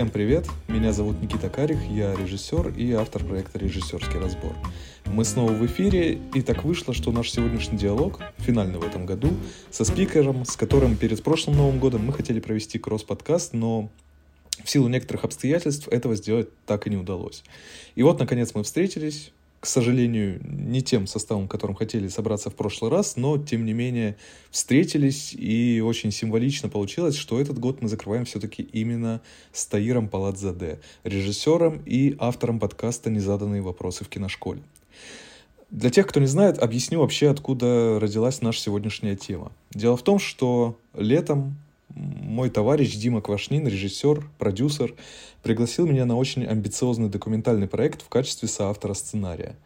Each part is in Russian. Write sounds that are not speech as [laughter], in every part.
Всем привет, меня зовут Никита Карих, я режиссер и автор проекта «Режиссерский разбор». Мы снова в эфире, и так вышло, что наш сегодняшний диалог, финальный в этом году, со спикером, с которым перед прошлым Новым годом мы хотели провести кросс-подкаст, но в силу некоторых обстоятельств этого сделать так и не удалось. И вот, наконец, мы встретились, к сожалению, не тем составом, которым хотели собраться в прошлый раз, но, тем не менее, встретились, и очень символично получилось, что этот год мы закрываем все-таки именно с Таиром Паладзаде, режиссером и автором подкаста «Незаданные вопросы в киношколе». Для тех, кто не знает, объясню вообще, откуда родилась наша сегодняшняя тема. Дело в том, что летом мой товарищ Дима Квашнин, режиссер, продюсер, пригласил меня на очень амбициозный документальный проект в качестве соавтора сценария.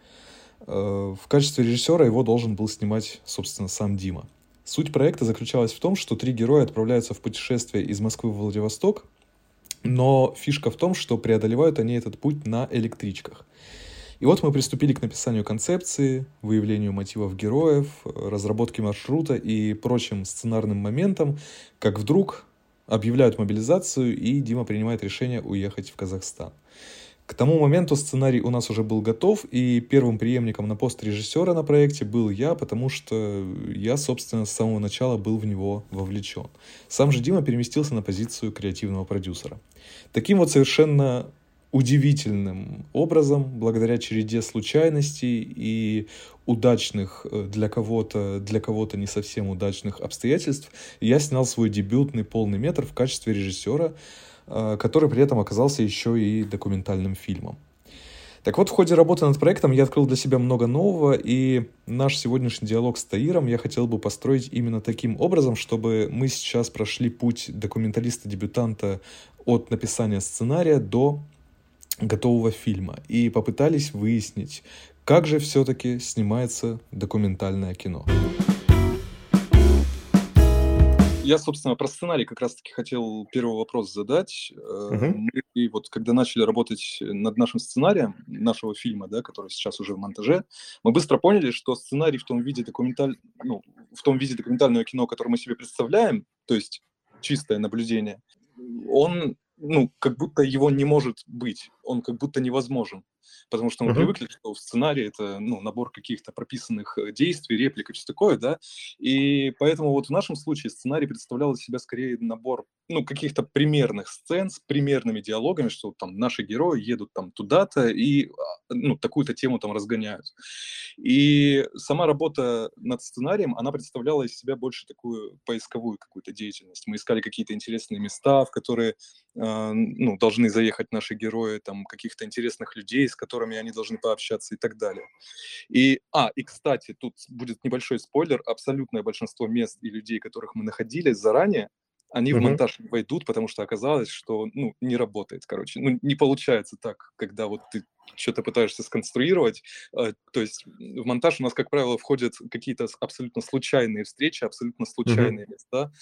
Э, в качестве режиссера его должен был снимать, собственно, сам Дима. Суть проекта заключалась в том, что три героя отправляются в путешествие из Москвы в Владивосток, но фишка в том, что преодолевают они этот путь на электричках. И вот мы приступили к написанию концепции, выявлению мотивов героев, разработке маршрута и прочим сценарным моментам, как вдруг объявляют мобилизацию, и Дима принимает решение уехать в Казахстан. К тому моменту сценарий у нас уже был готов, и первым преемником на пост режиссера на проекте был я, потому что я, собственно, с самого начала был в него вовлечен. Сам же Дима переместился на позицию креативного продюсера. Таким вот совершенно удивительным образом, благодаря череде случайностей и удачных э, для кого-то, для кого-то не совсем удачных обстоятельств, я снял свой дебютный полный метр в качестве режиссера, э, который при этом оказался еще и документальным фильмом. Так вот, в ходе работы над проектом я открыл для себя много нового, и наш сегодняшний диалог с Таиром я хотел бы построить именно таким образом, чтобы мы сейчас прошли путь документалиста-дебютанта от написания сценария до готового фильма и попытались выяснить, как же все-таки снимается документальное кино. Я, собственно, про сценарий как раз-таки хотел первый вопрос задать. Uh-huh. Мы, и вот когда начали работать над нашим сценарием нашего фильма, да, который сейчас уже в монтаже, мы быстро поняли, что сценарий в том виде документаль... ну, в том виде документального кино, которое мы себе представляем, то есть чистое наблюдение, он ну, как будто его не может быть, он как будто невозможен потому что мы uh-huh. привыкли, что в сценарии это ну, набор каких-то прописанных э, действий, реплик и все такое, да, и поэтому вот в нашем случае сценарий представлял из себя скорее набор ну, каких-то примерных сцен с примерными диалогами, что там наши герои едут там туда-то и а, ну, такую-то тему там разгоняют. И сама работа над сценарием, она представляла из себя больше такую поисковую какую-то деятельность. Мы искали какие-то интересные места, в которые э, ну, должны заехать наши герои, там каких-то интересных людей, с которыми они должны пообщаться и так далее. И, а, и, кстати, тут будет небольшой спойлер, абсолютное большинство мест и людей, которых мы находили заранее, они uh-huh. в монтаж не войдут, потому что оказалось, что, ну, не работает, короче. Ну, не получается так, когда вот ты что-то пытаешься сконструировать. Э, то есть в монтаж у нас, как правило, входят какие-то абсолютно случайные встречи, абсолютно случайные uh-huh. места.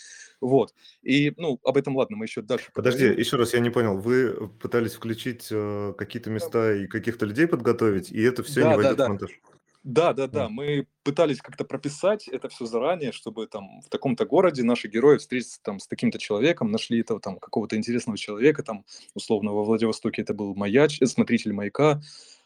Вот. И, ну, об этом, ладно, мы еще дальше Подожди, поговорим. еще раз, я не понял. Вы пытались включить э, какие-то места и каких-то людей подготовить, и это все да, не войдет да, да. в монтаж? Да, да, да. Мы пытались как-то прописать это все заранее, чтобы там в таком-то городе наши герои встретятся там с таким-то человеком, нашли этого там какого-то интересного человека, там условно во Владивостоке это был маяч, э, смотритель маяка,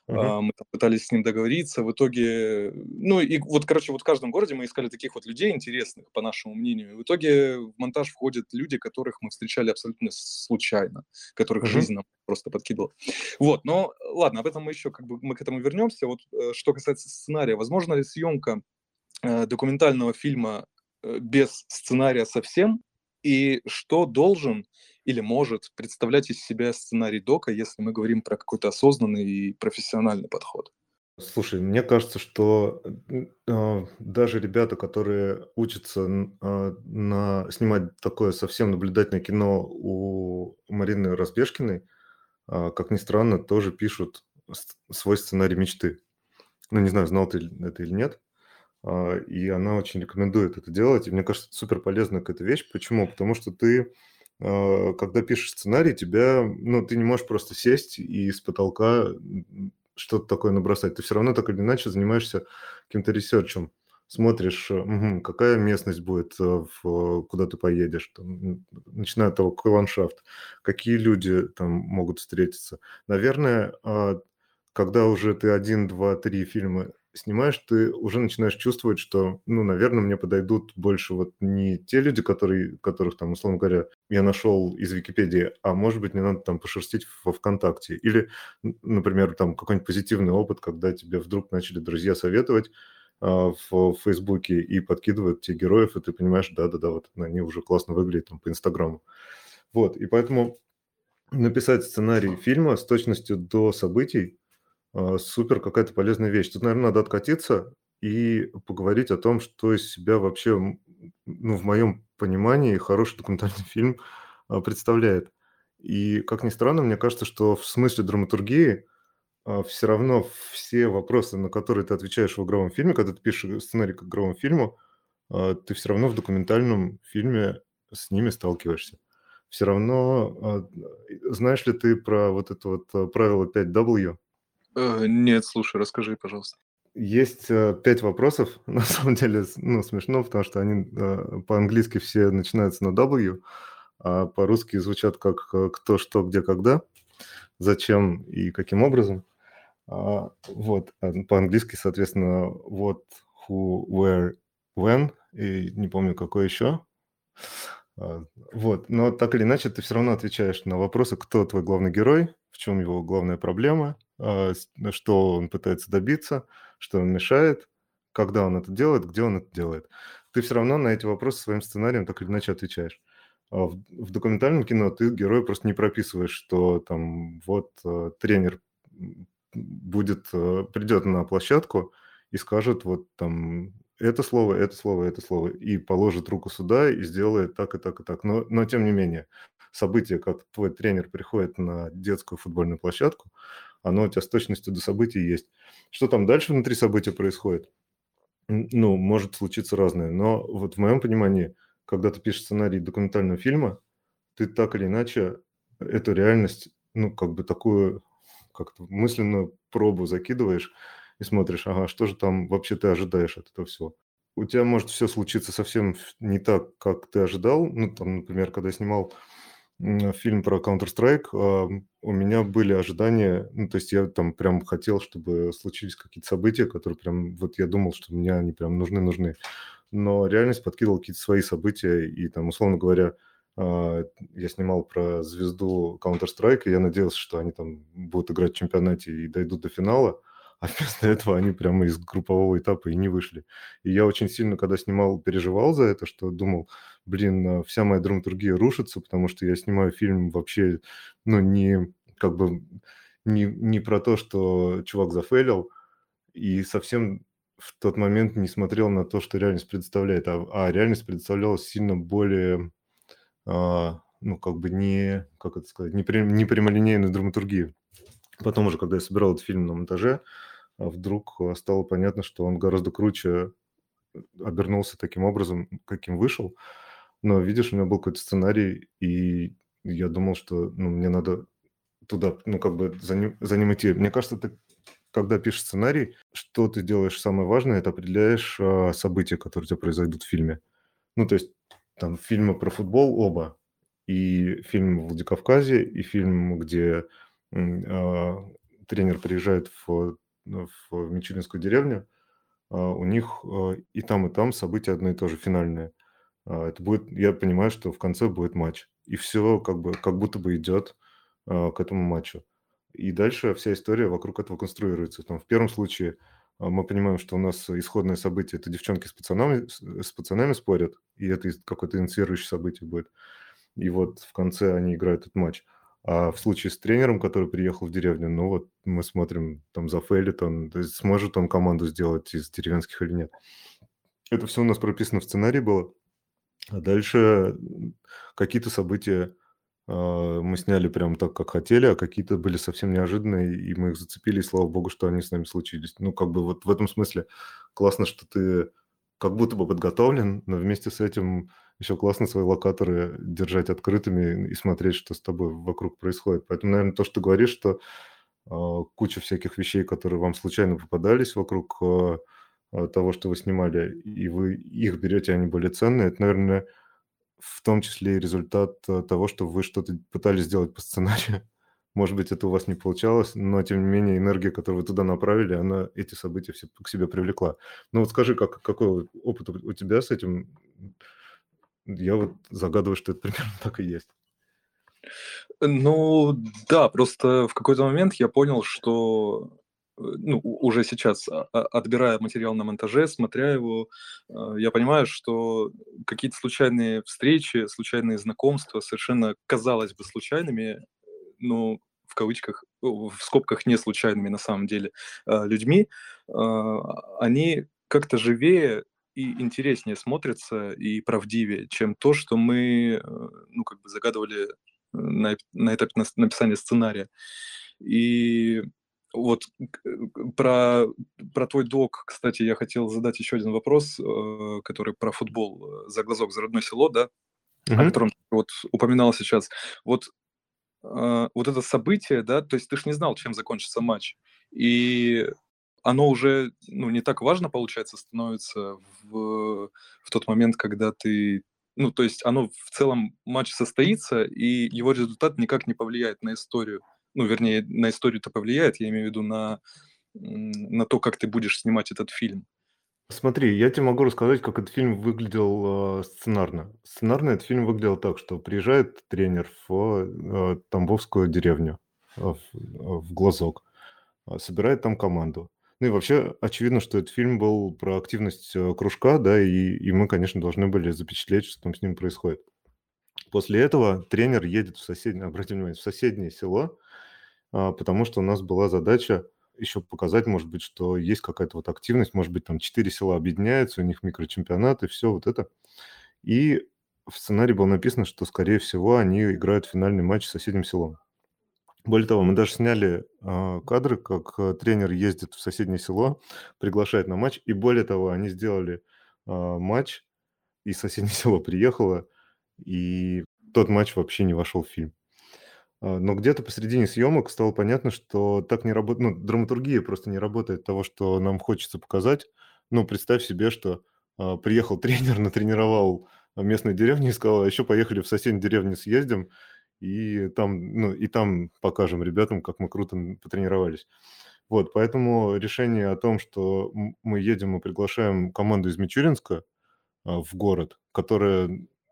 Uh-huh. Мы пытались с ним договориться. В итоге, ну и вот, короче, вот в каждом городе мы искали таких вот людей интересных, по нашему мнению. И в итоге в монтаж входят люди, которых мы встречали абсолютно случайно, которых uh-huh. жизнь нам просто подкидывала. Вот, но ладно, об этом мы еще как бы мы к этому вернемся. Вот э, что касается сценария, возможно ли съемка э, документального фильма э, без сценария совсем? И что должен или может представлять из себя сценарий дока, если мы говорим про какой-то осознанный и профессиональный подход? Слушай, мне кажется, что э, даже ребята, которые учатся э, на снимать такое совсем наблюдательное кино у Марины Разбежкиной, э, как ни странно, тоже пишут свой сценарий мечты. Ну, не знаю, знал ты это или нет. Э, и она очень рекомендует это делать. И мне кажется, это супер полезная какая-то вещь. Почему? Потому что ты когда пишешь сценарий, тебя, ну, ты не можешь просто сесть и с потолка что-то такое набросать. Ты все равно так или иначе занимаешься каким-то ресерчем смотришь, угу, какая местность будет, э, в, куда ты поедешь, там, начиная от того, какой ландшафт, какие люди там могут встретиться. Наверное, а, когда уже ты один, два, три фильма снимаешь, ты уже начинаешь чувствовать, что, ну, наверное, мне подойдут больше вот не те люди, которые, которых там, условно говоря, я нашел из Википедии, а может быть, мне надо там пошерстить во ВКонтакте. Или, например, там какой-нибудь позитивный опыт, когда тебе вдруг начали друзья советовать, а, в Фейсбуке и подкидывают тебе героев, и ты понимаешь, да-да-да, вот они уже классно выглядят там по Инстаграму. Вот, и поэтому написать сценарий фильма с точностью до событий супер какая-то полезная вещь. Тут, наверное, надо откатиться и поговорить о том, что из себя вообще, ну, в моем понимании, хороший документальный [laughs] фильм а, представляет. И, как ни странно, мне кажется, что в смысле драматургии – а, все равно все вопросы, на которые ты отвечаешь в игровом фильме, когда ты пишешь сценарий к игровому фильму, а, ты все равно в документальном фильме с ними сталкиваешься. Все равно, а, знаешь ли ты про вот это вот правило 5W? Э, нет, слушай, расскажи, пожалуйста. Есть пять вопросов, [laughs] на самом деле, ну, смешно, потому что они по-английски все начинаются на W, а по-русски звучат как кто, что, где, когда, зачем и каким образом. А, вот, а, по-английски, соответственно, what, who, where, when, и не помню, какой еще. А, вот, но так или иначе ты все равно отвечаешь на вопросы, кто твой главный герой, в чем его главная проблема, что он пытается добиться, что он мешает, когда он это делает, где он это делает. Ты все равно на эти вопросы своим сценарием так или иначе отвечаешь. В, в документальном кино ты герою просто не прописываешь, что там вот э, тренер будет, э, придет на площадку и скажет вот там это слово, это слово, это слово, и положит руку сюда и сделает так и так и так. Но, но тем не менее, событие, как твой тренер приходит на детскую футбольную площадку, оно у тебя с точностью до событий есть. Что там дальше внутри события происходит? Ну, может случиться разное. Но вот в моем понимании, когда ты пишешь сценарий документального фильма, ты так или иначе эту реальность, ну, как бы такую как-то мысленную пробу закидываешь и смотришь, ага, что же там вообще ты ожидаешь от этого всего. У тебя может все случиться совсем не так, как ты ожидал. Ну, там, например, когда я снимал фильм про Counter-Strike, у меня были ожидания, ну, то есть я там прям хотел, чтобы случились какие-то события, которые прям, вот я думал, что мне они прям нужны-нужны. Но реальность подкидывала какие-то свои события, и там, условно говоря, а, я снимал про звезду Counter-Strike, и я надеялся, что они там будут играть в чемпионате и дойдут до финала, а вместо этого они прямо из группового этапа и не вышли. И я очень сильно, когда снимал, переживал за это, что думал, блин, а, вся моя драматургия рушится, потому что я снимаю фильм вообще, ну, не как бы не, не про то, что чувак зафейлил, и совсем в тот момент не смотрел на то, что реальность представляет, а, а реальность представлялась сильно более а, ну, как бы не, как это сказать, не, не прямолинейную драматургию. Потом уже, когда я собирал этот фильм на монтаже, а, вдруг а, стало понятно, что он гораздо круче обернулся таким образом, каким вышел. Но, видишь, у меня был какой-то сценарий, и я думал, что ну, мне надо туда, ну, как бы за ним, за ним идти. Мне кажется, ты, когда пишешь сценарий, что ты делаешь самое важное, это определяешь а, события, которые у тебя произойдут в фильме. Ну, то есть там фильмы про футбол оба, и фильм в Владикавказе, и фильм, где э, тренер приезжает в, в Мичуринскую деревню, э, у них э, и там, и там события одно и то же, финальное. Э, это будет, я понимаю, что в конце будет матч. И все как, бы, как будто бы идет э, к этому матчу. И дальше вся история вокруг этого конструируется. Там, в первом случае а, мы понимаем, что у нас исходное событие – это девчонки с пацанами, с пацанами спорят, и это какое-то инициирующее событие будет. И вот в конце они играют этот матч. А в случае с тренером, который приехал в деревню, ну вот мы смотрим, там зафейлит он, сможет он команду сделать из деревенских или нет. Это все у нас прописано в сценарии было. А дальше какие-то события а, мы сняли прям так, как хотели, а какие-то были совсем неожиданные, и мы их зацепили, и слава богу, что они с нами случились. Ну, как бы вот в этом смысле классно, что ты как будто бы подготовлен, но вместе с этим еще классно свои локаторы держать открытыми и смотреть, что с тобой вокруг происходит. Поэтому, наверное, то, что ты говоришь, что э, куча всяких вещей, которые вам случайно попадались вокруг, э, того, что вы снимали, и вы их берете, они более ценные, это, наверное, в том числе и результат а, того, что вы что-то пытались сделать по сценарию. [laughs] Может быть, это у вас не получалось, но, тем не менее, энергия, которую вы туда направили, она эти события все к себе привлекла. Ну вот скажи, как, какой опыт у тебя с этим? Я вот загадываю, что это [laughs] примерно так и есть. Ну, да, просто в какой-то момент я понял, что э, ну, уже сейчас, а, а, отбирая материал на монтаже, смотря его, а, я понимаю, что какие-то случайные встречи, случайные знакомства, совершенно, казалось бы, случайными, ну, в кавычках, в скобках не случайными на самом деле людьми, они как-то живее и интереснее смотрятся и правдивее, чем то, что мы, э, ну, как бы загадывали на, на этапе написания сценария. И вот про, про твой док, кстати, я хотел задать еще один вопрос, э, который про футбол э, «За глазок, за родное село», да, mm-hmm. о котором вот упоминал сейчас. Вот, э, вот это событие, да, то есть ты же не знал, чем закончится матч. И оно уже ну, не так важно, получается, становится в, в тот момент, когда ты ну, то есть оно в целом матч состоится, и его результат никак не повлияет на историю. Ну, вернее, на историю-то повлияет, я имею в виду на, на то, как ты будешь снимать этот фильм. Смотри, я тебе могу рассказать, как этот фильм выглядел э, сценарно. Сценарно этот фильм выглядел так, что приезжает тренер в э, Тамбовскую деревню, э, в, в Глазок, э, собирает там команду. Ну и вообще очевидно, что этот фильм был про активность э, кружка, да, и, и мы, конечно, должны были запечатлеть, что там с ним происходит. После этого тренер едет в соседнее, [laughs] обратите внимание, в соседнее село, потому что у нас была задача еще показать, может быть, что есть какая-то вот активность, может быть, там четыре села объединяются, у них микрочемпионат и все вот это. И в сценарии было написано, что, скорее всего, они играют финальный матч с соседним селом. Более того, мы даже сняли э, кадры, как э, тренер ездит в соседнее село, приглашает на матч. И более того, они сделали э, матч, и соседнее [laughs] село приехало, и тот матч вообще не вошел в фильм. Но где-то посередине съемок стало понятно, что так не работает, ну, драматургия просто не работает того, что нам хочется показать. Ну, представь себе, что э, приехал [laughs] тренер, натренировал местной деревни и сказал, а еще поехали в соседнюю деревню съездим, и там, ну, и там покажем ребятам, как мы круто потренировались. Вот, поэтому решение о том, что мы едем и приглашаем команду из Мичуринска а, в город, которая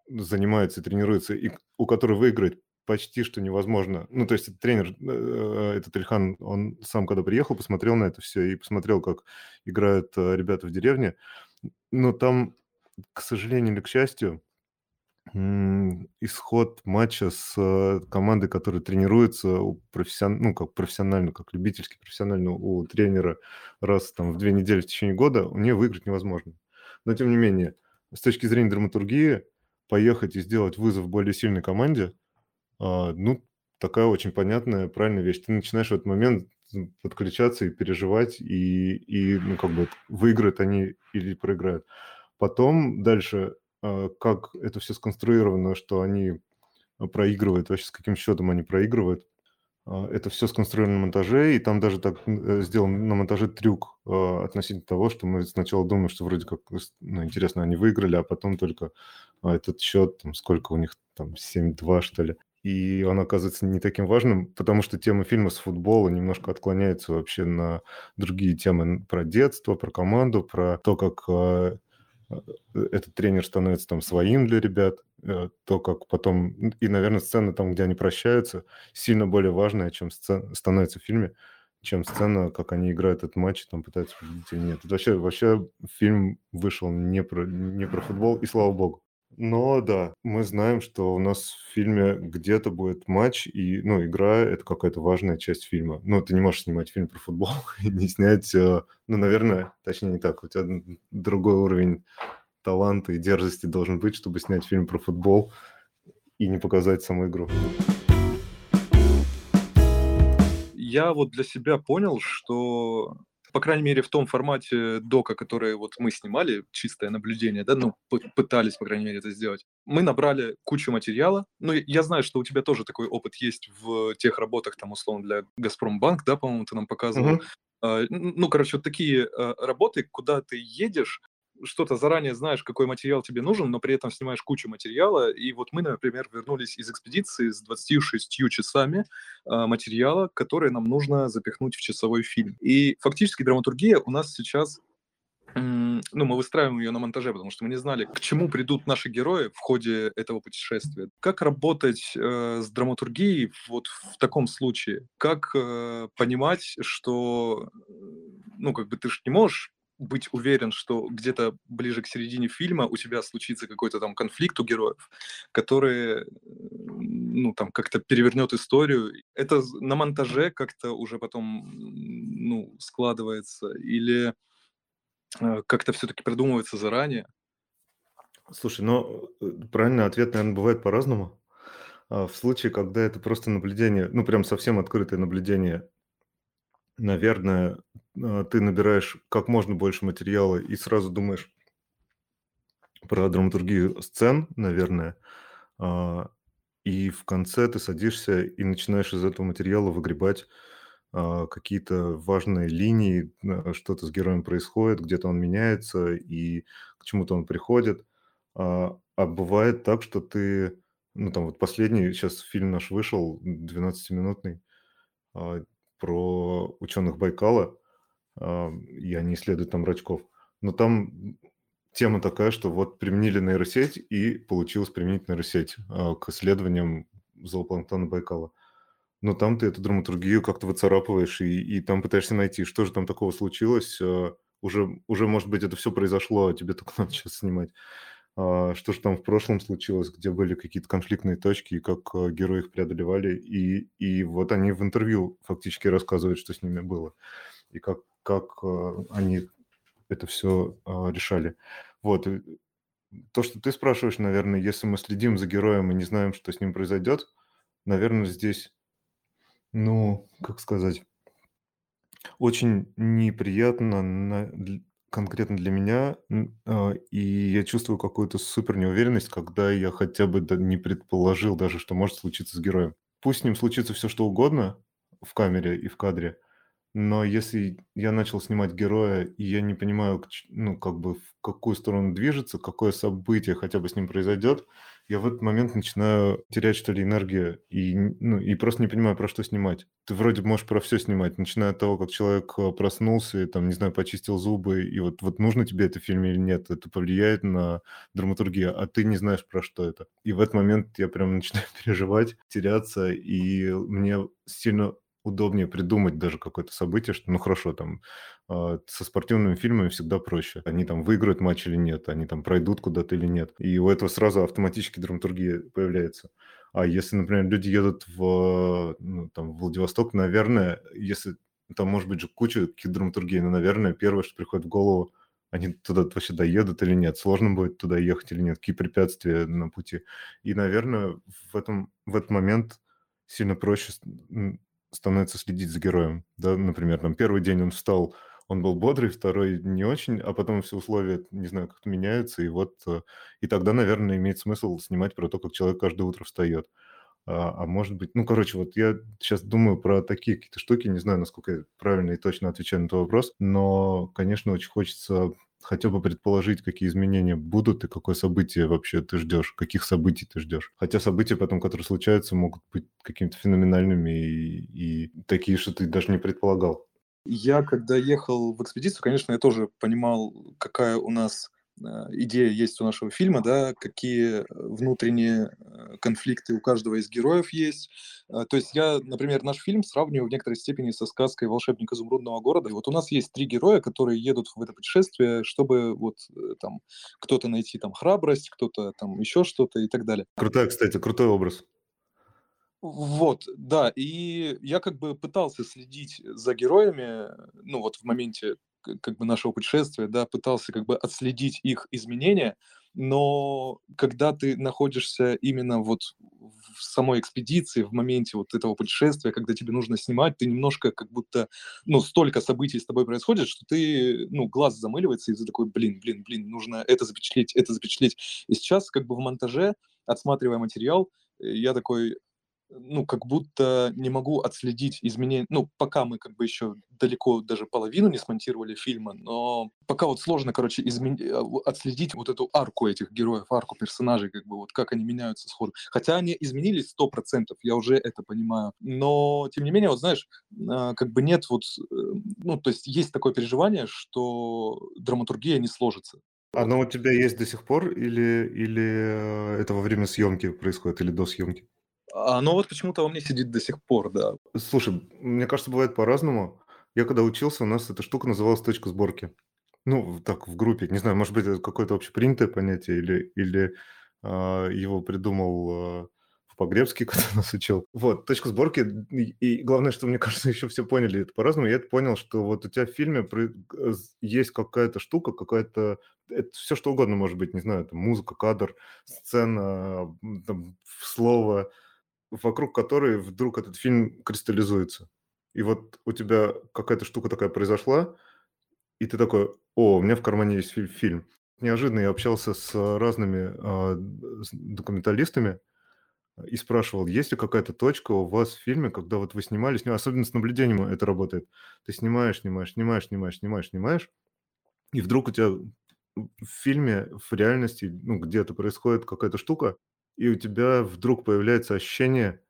занимается и тренируется, и у которой выиграть почти что невозможно. Ну, то есть тренер, э, этот Ильхан, он сам, когда приехал, посмотрел на это все и посмотрел, как играют э, ребята в деревне. Но там, к сожалению или к счастью, исход матча с э, командой, которая тренируется у профессион... ну, как профессионально, как любительски профессионально у тренера раз там в две недели в течение года, у нее выиграть невозможно. Но тем не менее, с точки зрения драматургии, поехать и сделать вызов более сильной команде, ну, такая очень понятная, правильная вещь. Ты начинаешь в этот момент подключаться и переживать, и, и ну, как бы выиграют они или проиграют. Потом дальше а, как это все сконструировано, что они проигрывают, вообще с каким счетом они проигрывают. А, это все сконструировано на монтаже, и там даже так э, сделан на монтаже трюк а, относительно того, что мы сначала думаем, что вроде как, ну, интересно, они выиграли, а потом только этот счет, там, сколько у них, там, 7-2, что ли. И он оказывается не таким важным, потому что тема фильма с футбола немножко отклоняется вообще на другие темы про детство, про команду, про то, как Э, этот тренер становится там своим для ребят, э, то, как потом... И, наверное, сцена там, где они прощаются, сильно более важная, чем сцена, становится в фильме, чем сцена, как они играют этот матч, там пытаются победить или нет. Вообще, вообще фильм вышел не про, не про футбол, и слава богу. Но да, мы знаем, что у нас в фильме где-то будет матч, и, ну, игра – это какая-то важная часть фильма. Ну, ты не можешь снимать фильм про футбол [laughs] и не снять, э, ну, наверное, точнее не так, у тебя другой уровень таланта и дерзости должен быть, чтобы снять фильм про футбол и не показать саму игру. Я вот для себя понял, что по крайней мере, в том формате дока, который вот мы снимали, чистое наблюдение, да, ну, пытались, по крайней мере, это сделать. Мы набрали кучу материала. Ну, я знаю, что у тебя тоже такой опыт есть в тех работах, там, условно, для Газпромбанк, да, по-моему, ты нам показывал. Uh-huh. Ну, короче, вот такие а, работы, куда ты едешь, что-то заранее знаешь, какой материал тебе нужен, но при этом снимаешь кучу материала. И вот мы, например, вернулись из экспедиции с 26 часами э, материала, который нам нужно запихнуть в часовой фильм. И фактически драматургия у нас сейчас ну, мы выстраиваем ее на монтаже, потому что мы не знали, к чему придут наши герои в ходе этого путешествия. Как работать э, с драматургией вот в таком случае? Как э, понимать, что, ну, как бы ты же не можешь быть уверен, что где-то ближе к середине фильма у тебя случится какой-то там конфликт у героев, который, ну, там, как-то перевернет историю. Это на монтаже как-то уже потом, ну, складывается или э, как-то все-таки придумывается заранее? Слушай, ну, э, правильный ответ, наверное, бывает по-разному. А в случае, когда это просто наблюдение, ну, прям совсем открытое наблюдение наверное, а, ты набираешь как можно больше материала и сразу думаешь про драматургию сцен, наверное, а, и в конце ты садишься и начинаешь из этого материала выгребать а, какие-то важные линии, что-то с героем происходит, где-то он меняется и к чему-то он приходит. А бывает так, что ты, ну там вот последний, сейчас фильм наш вышел, 12-минутный, про ученых Байкала, а, и они исследуют там рачков. Но там тема такая, что вот применили нейросеть, и получилось применить нейросеть а, к исследованиям зоопланктона Байкала. Но там ты эту драматургию как-то выцарапываешь, и, и там пытаешься найти, что же там такого случилось. А, уже, уже, может быть, это все произошло, а тебе только [laughs] надо сейчас снимать. А, что же там в прошлом случилось, где были какие-то конфликтные точки, и как а, герои их преодолевали. И, и вот они в интервью фактически рассказывают, что с ними было, и как, как а, они это все решали. Вот. То, что ты спрашиваешь, наверное, если мы следим за героем и не знаем, что с ним произойдет, наверное, здесь, ну, как сказать, очень неприятно на, конкретно для меня, а, и я чувствую какую-то супер неуверенность, когда я хотя бы не предположил даже, что может случиться с героем. Пусть с ним случится все что угодно в камере и в кадре, но если я начал снимать героя, и я не понимаю, ну, как бы в какую сторону движется, какое событие хотя бы с ним произойдет, я в этот момент начинаю терять, что ли, энергию и, ну, и просто не понимаю, про что снимать. Ты вроде можешь про все снимать, начиная от того, как человек э, проснулся и, там, не знаю, почистил зубы, и вот, вот нужно тебе это в фильме или нет, это повлияет на драматургию, а ты не знаешь, про что это. И в этот момент я прям [laughs] начинаю переживать, теряться, и мне сильно удобнее придумать даже какое-то событие, что, ну хорошо, там со спортивными фильмами всегда проще. Они там выиграют матч или нет, они там пройдут куда-то или нет. И у этого сразу автоматически драматургия появляется. А если, например, люди едут в, ну, там, в Владивосток, наверное, если там может быть же куча каких драматургий, но, наверное, первое, что приходит в голову, они туда вообще доедут или нет, сложно будет туда ехать или нет, какие препятствия на пути. И, наверное, в, этом, в этот момент сильно проще становится следить за героем. Да? Например, там первый день он встал, он был бодрый, второй не очень, а потом все условия, не знаю, как-то меняются, и вот э, и тогда, наверное, имеет смысл снимать про то, как человек каждое утро встает. А, а может быть, ну, короче, вот я сейчас думаю про такие какие-то штуки, не знаю, насколько я правильно и точно отвечаю на этот вопрос, но, конечно, очень хочется хотя бы предположить, какие изменения будут и какое событие вообще ты ждешь, каких событий ты ждешь. Хотя события потом, которые случаются, могут быть какими-то феноменальными и, и такие, что ты даже не предполагал. Я, когда ехал в экспедицию, конечно, я тоже понимал, какая у нас Э, идея есть у нашего фильма, да, какие э, внутренние э, конфликты у каждого из героев есть. То есть я, например, наш фильм сравниваю в некоторой степени со сказкой «Волшебник изумрудного города». И вот у нас есть три героя, которые едут в это путешествие, чтобы вот там кто-то найти там храбрость, кто-то там еще что-то и так далее. Крутая, кстати, крутой образ. Вот, да, и я как бы пытался следить за героями, ну вот в моменте как бы нашего путешествия, да, пытался как бы отследить их изменения, но когда ты находишься именно вот в самой экспедиции, в моменте вот этого путешествия, когда тебе нужно снимать, ты немножко как будто, ну, столько событий с тобой происходит, что ты, ну, глаз замыливается, и ты такой, блин, блин, блин, нужно это запечатлеть, это запечатлеть. И сейчас как бы в монтаже, отсматривая материал, я такой, ну, как будто не могу отследить изменения. Ну, пока мы как бы еще далеко даже половину не смонтировали фильма, но пока вот сложно, короче, измен... Э, отследить вот эту арку этих героев, арку персонажей, как бы вот как они меняются сходу. Хотя они изменились сто процентов, я уже это понимаю. Но, тем не менее, вот знаешь, а, как бы нет вот, э, ну, то есть есть такое переживание, что драматургия не сложится. Оно у тебя есть до сих пор или, или э, это во время съемки происходит, или до съемки? Оно вот почему-то во мне сидит до сих пор, да. Слушай, мне кажется, бывает по-разному. Я когда учился, у нас эта штука называлась точка сборки. Ну, так, в группе. Не знаю, может быть, это какое-то общепринятое понятие, или, или э, его придумал э, Погребский, [laughs] когда нас учил. Вот, точка сборки. И, и главное, что мне кажется, [laughs] еще все поняли это по-разному. Я это понял, что вот у тебя в фильме есть какая-то штука, какая-то... Это все что угодно может быть, не знаю, там музыка, кадр, сцена, там, слово, вокруг которой вдруг этот фильм кристаллизуется. И вот у тебя какая-то штука такая произошла, и ты такой, о, у меня в кармане есть фильм. Неожиданно я общался с разными э, документалистами и спрашивал, есть ли какая-то точка у вас в фильме, когда вот вы снимали, снимали, особенно с наблюдением это работает. Ты снимаешь, снимаешь, снимаешь, снимаешь, снимаешь, снимаешь, и вдруг у тебя в фильме, в реальности, ну, где-то происходит какая-то штука, и у тебя вдруг появляется ощущение,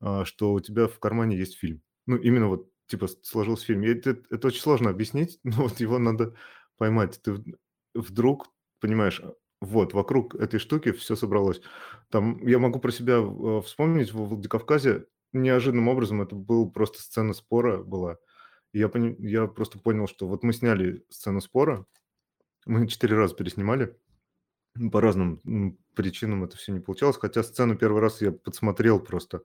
а, что у тебя в кармане есть фильм. Ну, именно вот, типа, сложился фильм. Это, это очень сложно объяснить, [laughs] но вот его надо поймать. Ты вдруг понимаешь, а, вот, вокруг этой штуки все собралось. Там, я могу про себя а, вспомнить, в Владикавказе неожиданным образом это был просто сцена спора была. Я, пони, я просто понял, что вот мы сняли сцену спора, мы четыре раза переснимали, по разным причинам это все не получалось. Хотя сцену первый раз я подсмотрел просто.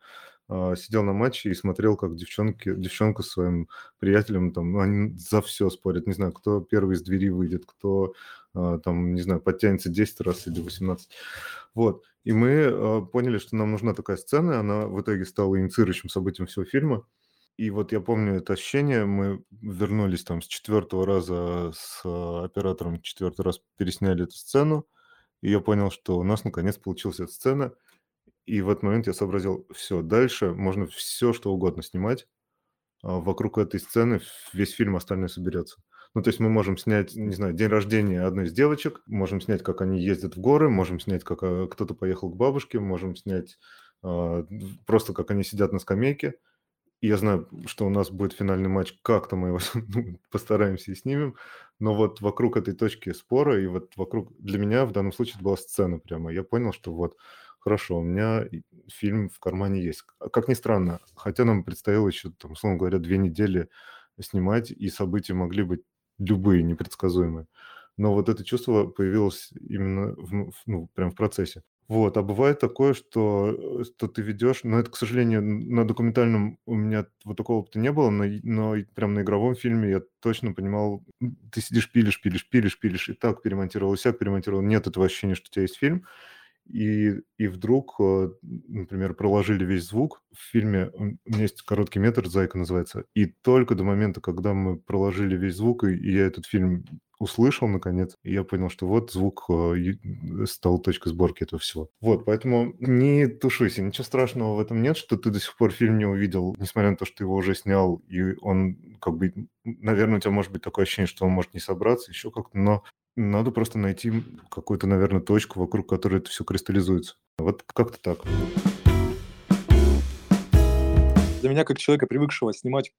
А, сидел на матче и смотрел, как девчонки, девчонка с своим приятелем, там, ну, они за все спорят. Не знаю, кто первый из двери выйдет, кто а, там, не знаю, подтянется 10 раз или 18. Вот. И мы а, поняли, что нам нужна такая сцена. Она в итоге стала инициирующим событием всего фильма. И вот я помню это ощущение, мы вернулись там с четвертого раза с оператором, четвертый раз пересняли эту сцену, и я понял, что у нас наконец получилась эта сцена. И в этот момент я сообразил, все, дальше можно все, что угодно снимать. А вокруг этой сцены весь фильм остальной соберется. Ну, то есть мы можем снять, не знаю, день рождения одной из девочек, можем снять, как они ездят в горы, можем снять, как а, кто-то поехал к бабушке, можем снять э, просто, как они сидят на скамейке – я знаю, что у нас будет финальный матч, как-то мы его [laughs] ну, постараемся и снимем, но вот вокруг этой точки спора и вот вокруг... Для меня в данном случае это была сцена прямо. Я понял, что вот, хорошо, у меня фильм в кармане есть. Как ни странно, хотя нам предстояло еще, там, условно говоря, две недели снимать, и события могли быть любые, непредсказуемые. Но вот это чувство появилось именно в, ну, прям в процессе. Вот, а бывает такое, что, э, что ты ведешь, но это, к сожалению, на документальном у меня вот такого опыта не было, но, но прям на игровом фильме я точно понимал, ты сидишь, пилишь, пилишь, пилишь, пилишь, и так перемонтировал, и сяк перемонтировал, нет этого ощущения, что у тебя есть фильм, и, и вдруг, э, например, проложили весь звук. В фильме у меня есть короткий метр, «Зайка» называется. И только до момента, когда мы проложили весь звук, и я этот фильм услышал, наконец, и я понял, что вот звук э, стал точкой сборки этого всего. Вот, поэтому не тушуйся, ничего страшного в этом нет, что ты до сих пор фильм не увидел, несмотря на то, что ты его уже снял, и он как бы, наверное, у тебя может быть такое ощущение, что он может не собраться, еще как-то, но надо просто найти какую-то, наверное, точку, вокруг которой это все кристаллизуется. Вот как-то так. Для меня, как человека, привыкшего снимать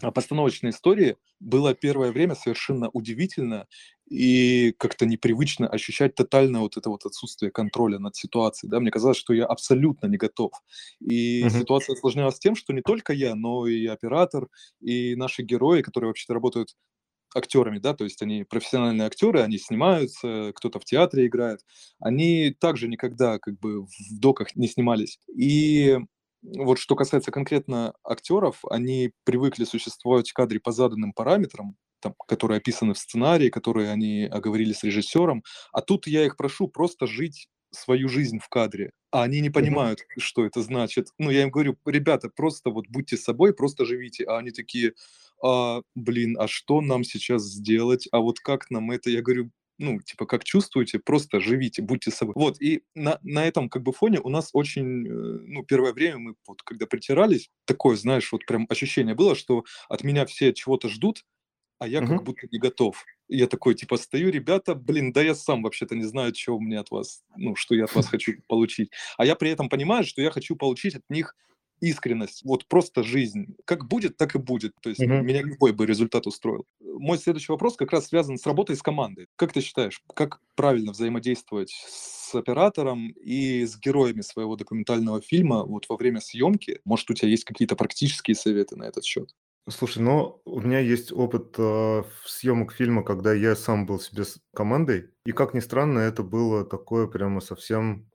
постановочные истории, было первое время совершенно удивительно и как-то непривычно ощущать тотальное вот это вот отсутствие контроля над ситуацией. Да? Мне казалось, что я абсолютно не готов. И uh-huh. ситуация осложнялась тем, что не только я, но и оператор, и наши герои, которые вообще-то работают актерами, да, то есть они профессиональные актеры, они снимаются, кто-то в театре играет, они также никогда как бы в доках не снимались. И вот что касается конкретно актеров, они привыкли существовать в кадре по заданным параметрам, там, которые описаны в сценарии, которые они оговорили с режиссером, а тут я их прошу просто жить свою жизнь в кадре, а они не понимают, mm-hmm. что это значит. Ну, я им говорю, ребята, просто вот будьте собой, просто живите. А они такие, а, блин, а что нам сейчас сделать? А вот как нам это? Я говорю, ну, типа, как чувствуете, просто живите, будьте собой. Вот, и на, на этом, как бы, фоне у нас очень, э, ну, первое время мы, вот, когда притирались, такое, знаешь, вот прям ощущение было, что от меня все чего-то ждут, а я как будто не готов. И я такой, типа, стою, ребята, блин, да я сам вообще-то не знаю, чего мне от вас, ну, что я от вас хочу получить. А я при этом понимаю, что я хочу получить от них искренность, вот просто жизнь. Как будет, так и будет. То есть Мгм. меня любой бы результат устроил. Мой следующий вопрос как раз связан с работой с командой. Как ты считаешь, как правильно взаимодействовать с оператором и с героями своего документального фильма вот во время съемки? Может, у тебя есть какие-то практические советы на этот счет? Слушай, ну, у меня есть опыт э, съемок фильма, когда я сам был себе с командой, и как ни странно, это было такое прямо совсем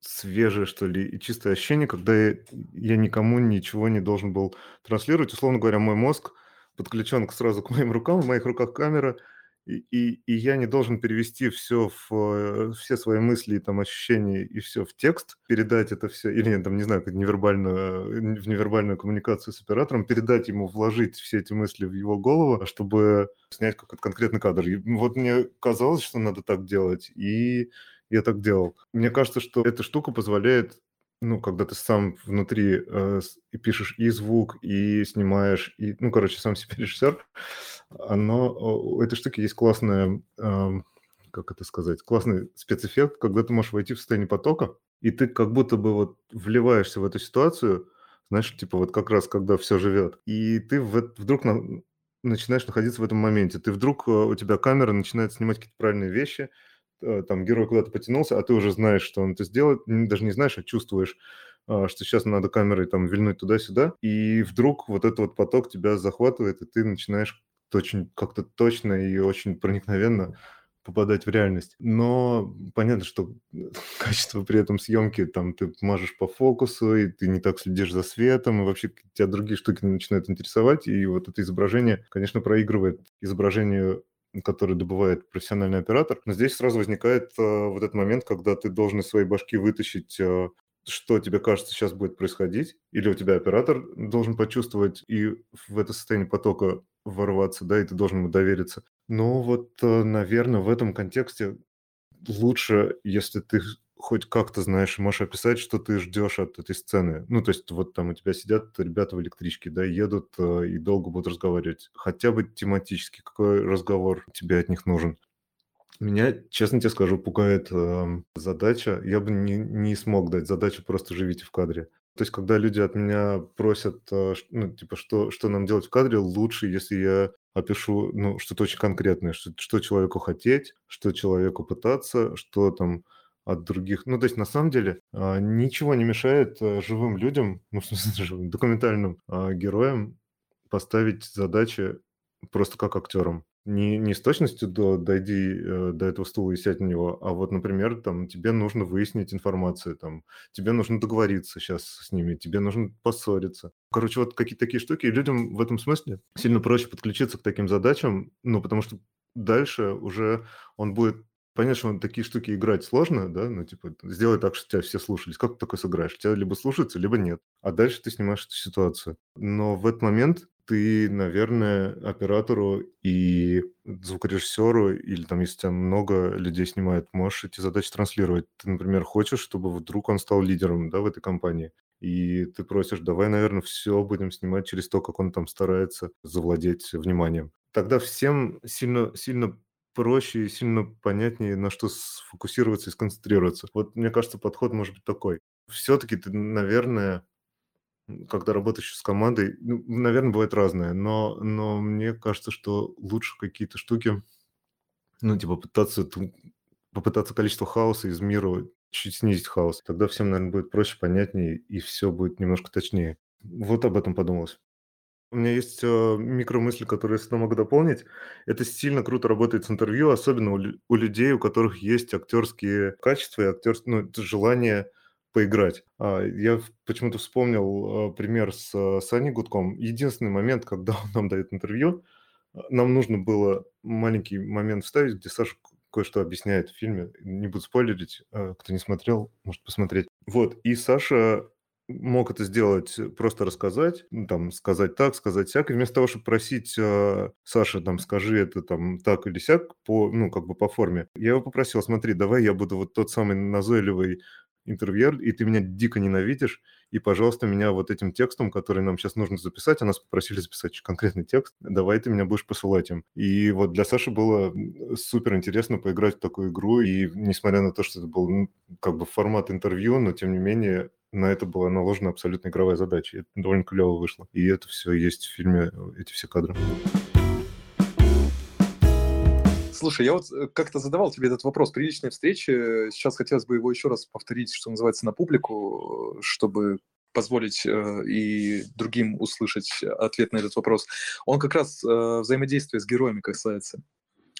свежее, что ли, и чистое ощущение, когда я, никому ничего не должен был транслировать. Условно говоря, мой мозг подключен сразу к моим рукам, в моих руках камера, и, и, и я не должен перевести все в э, все свои мысли, там ощущения и все в текст, передать это все, или там, не знаю, как невербальную, в невербальную коммуникацию с оператором, передать ему, вложить все эти мысли в его голову, чтобы снять какой-то конкретный кадр. И вот мне казалось, что надо так делать, и я так делал. Мне кажется, что эта штука позволяет, ну, когда ты сам внутри э, и пишешь и звук, и снимаешь, и, ну, короче, сам [laughs] себе режиссер, оно, о, у этой штуки есть классная, эм, как это сказать, классный спецэффект, когда ты можешь войти в состояние потока, и ты как будто бы вот вливаешься в эту ситуацию, знаешь, типа вот как раз когда все живет, и ты в вдруг на- начинаешь находиться в этом моменте, ты вдруг, э, у тебя камера начинает снимать какие-то правильные вещи, э, там герой куда-то потянулся, а ты уже знаешь, что он это сделает, даже не знаешь, а чувствуешь, а, что сейчас надо камерой там вильнуть туда-сюда, и вдруг вот этот вот поток тебя захватывает, и ты начинаешь очень как-то точно и очень проникновенно попадать в реальность. Но понятно, что [laughs] качество при этом съемки, там ты мажешь по фокусу, и ты не так следишь за светом, и вообще тебя другие штуки начинают интересовать, и вот это изображение, конечно, проигрывает изображению который добывает профессиональный оператор. Но здесь сразу возникает э, вот этот момент, когда ты должен из своей башки вытащить э, что тебе кажется сейчас будет происходить, или у тебя оператор должен почувствовать и в это состояние потока ворваться, да, и ты должен ему довериться. Ну вот, э, наверное, в этом контексте лучше, если ты хоть как-то знаешь можешь описать, что ты ждешь от этой сцены. Ну, то есть вот там у тебя сидят ребята в электричке, да, едут э, и долго будут разговаривать. Хотя бы тематически, какой разговор тебе от них нужен. Меня, честно тебе скажу, пугает эм, задача. Я бы не, не смог дать задачу просто живите в кадре. То есть, когда люди от меня просят, э, ну, типа, что, что нам делать в кадре, лучше, если я опишу, ну, что-то очень конкретное, что, что человеку хотеть, что человеку пытаться, что там от других. Ну, то есть, на самом деле, а, ничего не мешает э, живым людям, [laughs] ну, в смысле, живым, документальным а, героям поставить задачи просто как актерам. Не, не с точностью до дойди э, до этого стула и сядь на него, а вот, например, там тебе нужно выяснить информацию, там тебе нужно договориться сейчас с ними, тебе нужно поссориться. Короче, вот какие-то такие штуки. И людям в этом смысле сильно проще подключиться к таким задачам, ну, потому что дальше уже он будет Понятно, что такие штуки играть сложно, да, ну, типа, сделай так, чтобы тебя все слушались. Как ты такое сыграешь? Тебя либо слушаются, либо нет. А дальше ты снимаешь эту ситуацию. Но в этот момент ты, наверное, оператору и звукорежиссеру, или там, если тебя много людей снимает, можешь эти задачи транслировать. Ты, например, хочешь, чтобы вдруг он стал лидером, да, в этой компании, и ты просишь, давай, наверное, все будем снимать через то, как он там старается завладеть вниманием. Тогда всем сильно, сильно проще и сильно понятнее, на что сфокусироваться и сконцентрироваться. Вот, мне кажется, подход может быть такой. Все-таки ты, наверное, когда работаешь с командой, ну, наверное, бывает разное, но, но мне кажется, что лучше какие-то штуки, ну, типа пытаться, попытаться количество хаоса из мира чуть снизить хаос. Тогда всем, наверное, будет проще, понятнее, и все будет немножко точнее. Вот об этом подумалось. У меня есть э, микромысли, которые я всегда могу дополнить. Это сильно круто работает с интервью, особенно у, лю- у людей, у которых есть актерские качества и актерское ну, желание поиграть. А, я почему-то вспомнил э, пример с э, Саней Гудком. Единственный момент, [laughs] когда он нам дает интервью, э, нам нужно было маленький момент вставить, где Саша кое-что объясняет в фильме. Не буду спойлерить, э, кто не смотрел, может посмотреть. Вот, и Саша мог это сделать, просто рассказать, ну, там, сказать так, сказать сяк, и вместо того, чтобы просить э, Саша, там, скажи это там так или сяк, по, ну, как бы по форме, я его попросил, смотри, давай я буду вот тот самый назойливый интервьюер, и ты меня дико ненавидишь, и, пожалуйста, меня вот этим текстом, который нам сейчас нужно записать, а нас попросили записать конкретный текст, давай ты меня будешь посылать им. И вот для Саши было супер интересно поиграть в такую игру, и несмотря на то, что это был ну, как бы формат интервью, но тем не менее на это была наложена абсолютно игровая задача. Это довольно клево вышло. И это все есть в фильме, эти все кадры. Слушай, я вот э, как-то задавал тебе этот вопрос при личной встрече. Сейчас хотелось бы его еще раз повторить, что называется, на публику, чтобы позволить э, и другим услышать ответ на этот вопрос. Он как раз э, взаимодействия с героями касается.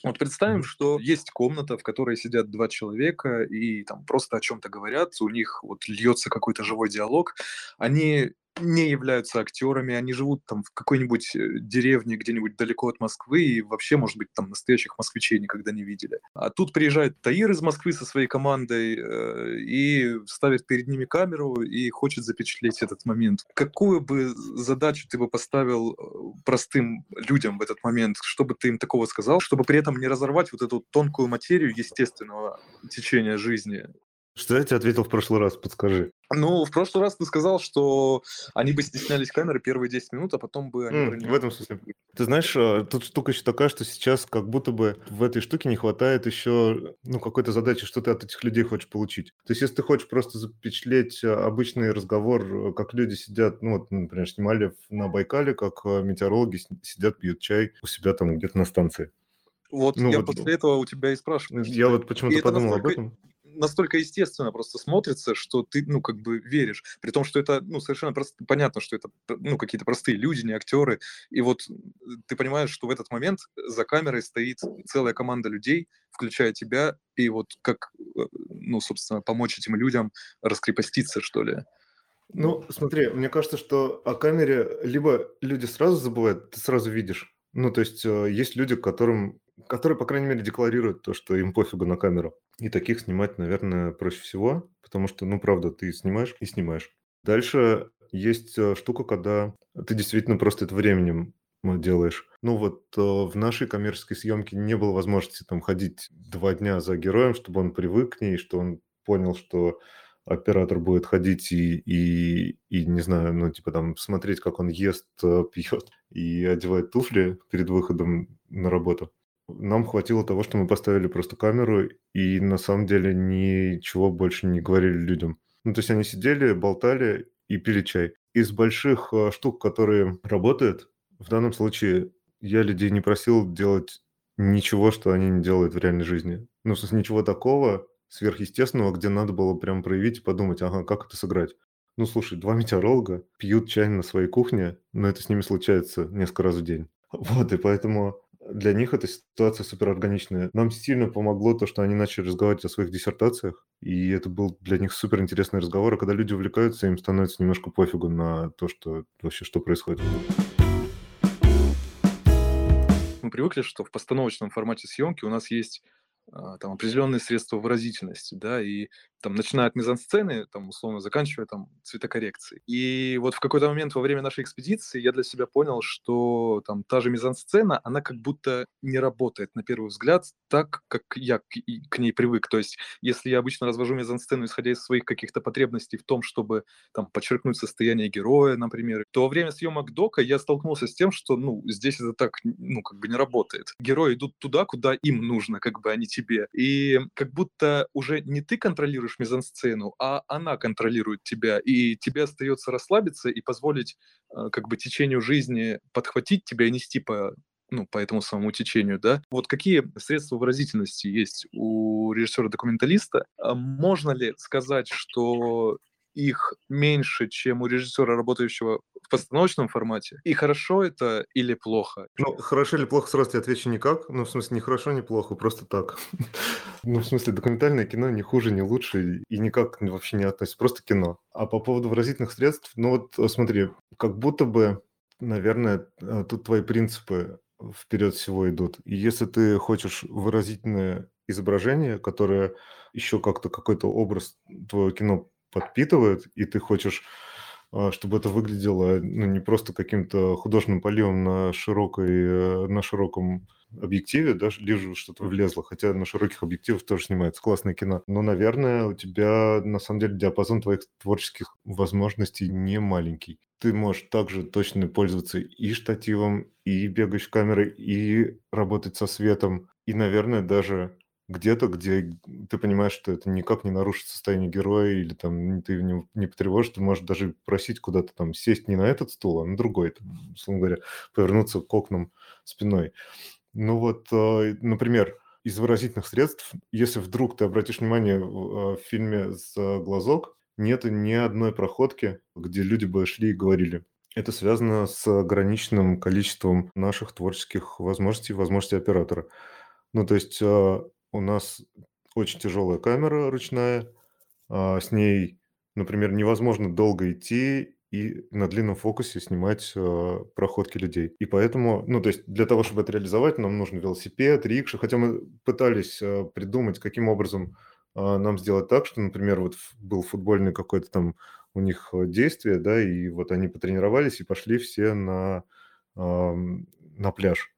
Вот представим, что есть комната, в которой сидят два человека и там просто о чем-то говорят, у них вот льется какой-то живой диалог. Они не являются актерами, они живут там в какой-нибудь э, деревне где-нибудь далеко от Москвы и вообще, может быть, там настоящих москвичей никогда не видели. А тут приезжает Таир из Москвы со своей командой э, и ставит перед ними камеру и хочет запечатлеть этот момент. Какую бы задачу ты бы поставил э, простым людям в этот момент? Что бы ты им такого сказал, чтобы при этом не разорвать вот эту тонкую материю естественного течения жизни? Что я тебе ответил в прошлый раз, подскажи. Ну, в прошлый раз ты сказал, что они бы стеснялись камеры первые 10 минут, а потом бы они... Mm, в этом смысле. Ты знаешь, э, тут штука еще такая, что сейчас как будто бы в этой штуке не хватает еще ну, какой-то задачи, что ты от этих людей хочешь получить. То есть если ты хочешь просто запечатлеть э, обычный разговор, э, как люди сидят, ну вот, например, снимали на Байкале, как метеорологи сидят, пьют чай у себя там где-то на станции. Вот ну, я вот, после этого у тебя и спрашиваю. Я вот почему-то подумал настолько... об этом настолько естественно просто смотрится, что ты, ну, как бы веришь. При том, что это, ну, совершенно просто, понятно, что это, ну, какие-то простые люди, не актеры. И вот ты понимаешь, что в этот момент за камерой стоит целая команда людей, включая тебя, и вот как, э, ну, собственно, помочь этим людям раскрепоститься, что ли. Ну, смотри, мне кажется, что о камере либо люди сразу забывают, ты сразу видишь. Ну, то есть э, есть люди, которым которые, по крайней мере, декларируют то, что им пофигу на камеру. И таких снимать, наверное, проще всего, потому что, ну, правда, ты снимаешь и снимаешь. Дальше есть э, штука, когда ты действительно просто это временем э, делаешь. Ну вот э, в нашей коммерческой съемке не было возможности там ходить два дня за героем, чтобы он привык к ней, что он понял, что оператор будет ходить и, и, и, не знаю, ну, типа там смотреть, как он ест, пьет и одевает туфли перед выходом на работу. Нам хватило того, что мы поставили просто камеру и на самом деле ничего больше не говорили людям. Ну, то есть они сидели, болтали и пили чай. Из больших э, штук, которые работают, в данном случае я людей не просил делать ничего, что они не делают в реальной жизни. Ну, в смысле, ничего такого сверхъестественного, где надо было прям проявить и подумать, ага, как это сыграть. Ну, слушай, два метеоролога пьют чай на своей кухне, но это с ними случается несколько раз в день. [laughs] Вот, и поэтому для них эта ситуация суперорганичная. Нам сильно помогло то, что они начали разговаривать о своих диссертациях, и это был для них супер интересный разговор. А когда люди увлекаются, им становится немножко пофигу на то, что вообще что происходит. Мы привыкли, что в постановочном формате съемки у нас есть там определенные средства выразительности, да, и там, начиная от мизансцены, там, условно, заканчивая там цветокоррекцией. И вот в какой-то момент во время нашей экспедиции я для себя понял, что там та же мизансцена, она как будто не работает на первый взгляд так, как я к, к ней привык. То есть, если я обычно развожу мизансцену, исходя из своих каких-то потребностей в том, чтобы там подчеркнуть состояние героя, например, то во время съемок дока я столкнулся с тем, что, ну, здесь это так, ну, как бы не работает. Герои идут туда, куда им нужно, как бы, а не тебе. И как будто уже не ты контролируешь контролируешь мизансцену, а она контролирует тебя, и тебе остается расслабиться и позволить э, как бы течению жизни подхватить тебя и нести по ну, по этому самому течению, да. Вот какие средства выразительности есть у режиссера-документалиста? А можно ли сказать, что их меньше, чем у режиссера, работающего в постановочном формате. И хорошо это или плохо? Ну, хорошо или плохо, сразу тебе отвечу никак. Ну, в смысле, не хорошо, не плохо, просто так. [laughs] Ну, в смысле, документальное кино не хуже, не лучше и никак вообще не относится, просто кино. А по поводу выразительных средств, ну вот э, смотри, как будто бы, наверное, э, тут твои принципы вперед всего идут. И если ты хочешь выразительное изображение, которое еще как-то какой-то образ твоего кино подпитывает, и ты хочешь а, чтобы это выглядело, ну, не просто каким-то художественным поливом на широкой, э, на широком объективе, да, лишь что-то влезло, хотя на широких объективах тоже снимается классное кино. Но, наверное, у тебя, на самом деле, диапазон твоих творческих возможностей не маленький. Ты можешь также точно пользоваться и штативом, и бегающей камерой, и работать со светом, и, наверное, даже где-то, где ты понимаешь, что это никак не нарушит состояние героя, или там ты не, не потревожишь, ты можешь даже просить куда-то там сесть не на этот стул, а на другой, там, условно говоря, повернуться к окнам спиной. Ну вот, э, например, из выразительных средств, если вдруг ты обратишь внимание в, э, в фильме с глазок, нет ни одной проходки, где люди бы шли и говорили. Это связано с ограниченным количеством наших творческих возможностей, возможностей оператора. Ну, то есть э, у нас очень тяжелая камера ручная, а, с ней, например, невозможно долго идти и на длинном фокусе снимать а, проходки людей. И поэтому, ну, то есть для того, чтобы это реализовать, нам нужен велосипед, рикша, хотя мы пытались а, придумать, каким образом нам сделать так, что, например, вот был футбольный какой-то там у них действие, да, и вот они потренировались и пошли все на, на пляж.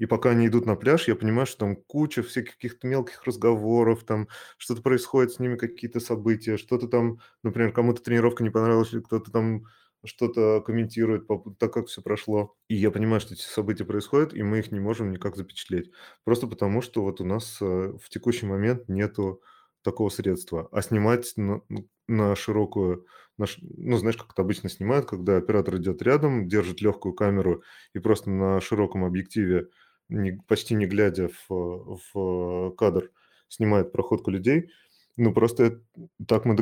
И пока они идут на пляж, я понимаю, что там куча всяких каких-то мелких разговоров, там что-то происходит с ними, какие-то события, что-то там, например, кому-то тренировка не понравилась, или кто-то там что-то комментирует, так как все прошло. И я понимаю, что эти события происходят, и мы их не можем никак запечатлеть. Просто потому, что вот у нас э, в текущий момент нету такого средства. А снимать на, на широкую, на, ну, знаешь, как это обычно снимают, когда оператор идет рядом, держит легкую камеру и просто на широком объективе не, почти не глядя в, в кадр, снимает проходку людей. Ну, просто так мы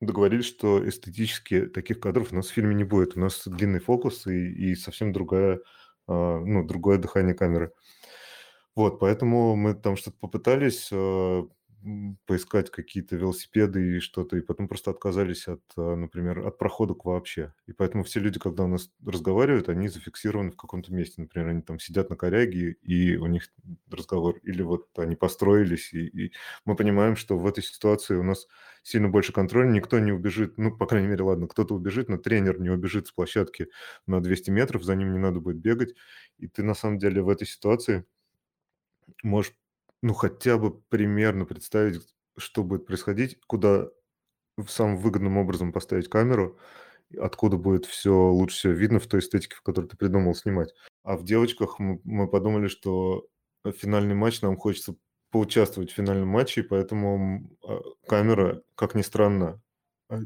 договорились, что эстетически таких кадров у нас в фильме не будет. У нас длинный фокус и, и совсем другая, а, ну, другое дыхание камеры. Вот, поэтому мы там что-то попытались, а, поискать какие-то велосипеды и что-то, и потом просто отказались от, а, например, от проходок вообще. И поэтому все люди, когда у нас разговаривают, они зафиксированы в каком-то месте. Например, они там сидят на коряге, и у них разговор. Или вот они построились, и, и мы понимаем, что в этой ситуации у нас сильно больше контроля, никто не убежит, ну, по крайней мере, ладно, кто-то убежит, но тренер не убежит с площадки на 200 метров, за ним не надо будет бегать. И ты на самом деле в этой ситуации можешь ну, хотя бы примерно представить, что будет происходить, куда самым выгодным образом поставить камеру, откуда будет все лучше всего видно в той эстетике, в которой ты придумал снимать. А в девочках мы, мы подумали, что финальный матч нам хочется поучаствовать в финальном матче, и поэтому а, камера, как ни странно,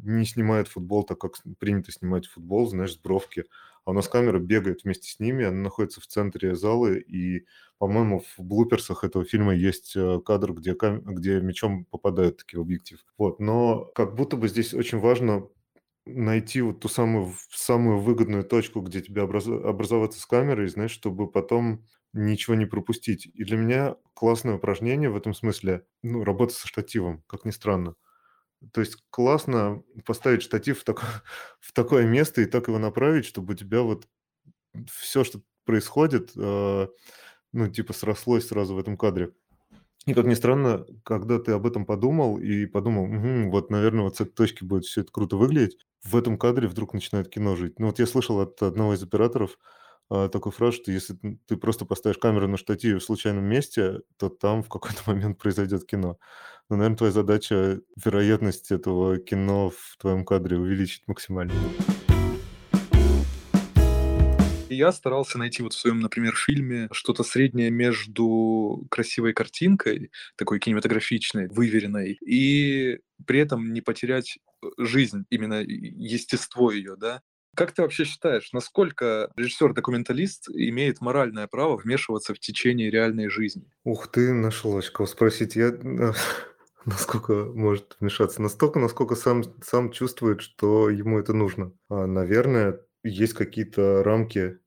не снимает футбол так, как принято снимать футбол, знаешь, с бровки. А у нас камера бегает вместе с ними, она находится в центре зала, и, по-моему, в блуперсах этого фильма есть э, кадр, где, кам... где мячом попадает таки в объектив. Вот, но как будто бы здесь очень важно найти вот ту самую, самую выгодную точку, где тебе образ... образоваться с камерой, знаешь, чтобы потом ничего не пропустить. И для меня классное упражнение в этом смысле, ну, работа со штативом, как ни странно. То есть классно поставить штатив в такое, [laughs] в такое место и так его направить, чтобы у тебя вот все, что происходит, э, ну, типа срослось сразу в этом кадре. И как ни странно, когда ты об этом подумал и подумал, угу, вот, наверное, вот с этой точки будет все это круто выглядеть, в этом кадре вдруг начинает кино жить. Ну, вот я слышал от одного из операторов э, такую фразу, что если ты просто поставишь камеру на штативе в случайном месте, то там в какой-то [laughs] момент произойдет кино. Но, наверное, твоя задача вероятность этого кино в твоем кадре увеличить максимально. я старался найти вот в своем, например, фильме что-то среднее между красивой картинкой, такой кинематографичной, выверенной, и при этом не потерять э, жизнь, именно естество ее, да. Как ты вообще считаешь, насколько режиссер-документалист имеет моральное право вмешиваться в течение реальной жизни? Ух ты, нашлось кого спросить. Я [laughs] насколько может вмешаться, настолько, насколько сам, сам чувствует, что ему это нужно. А, наверное, есть какие-то рамки.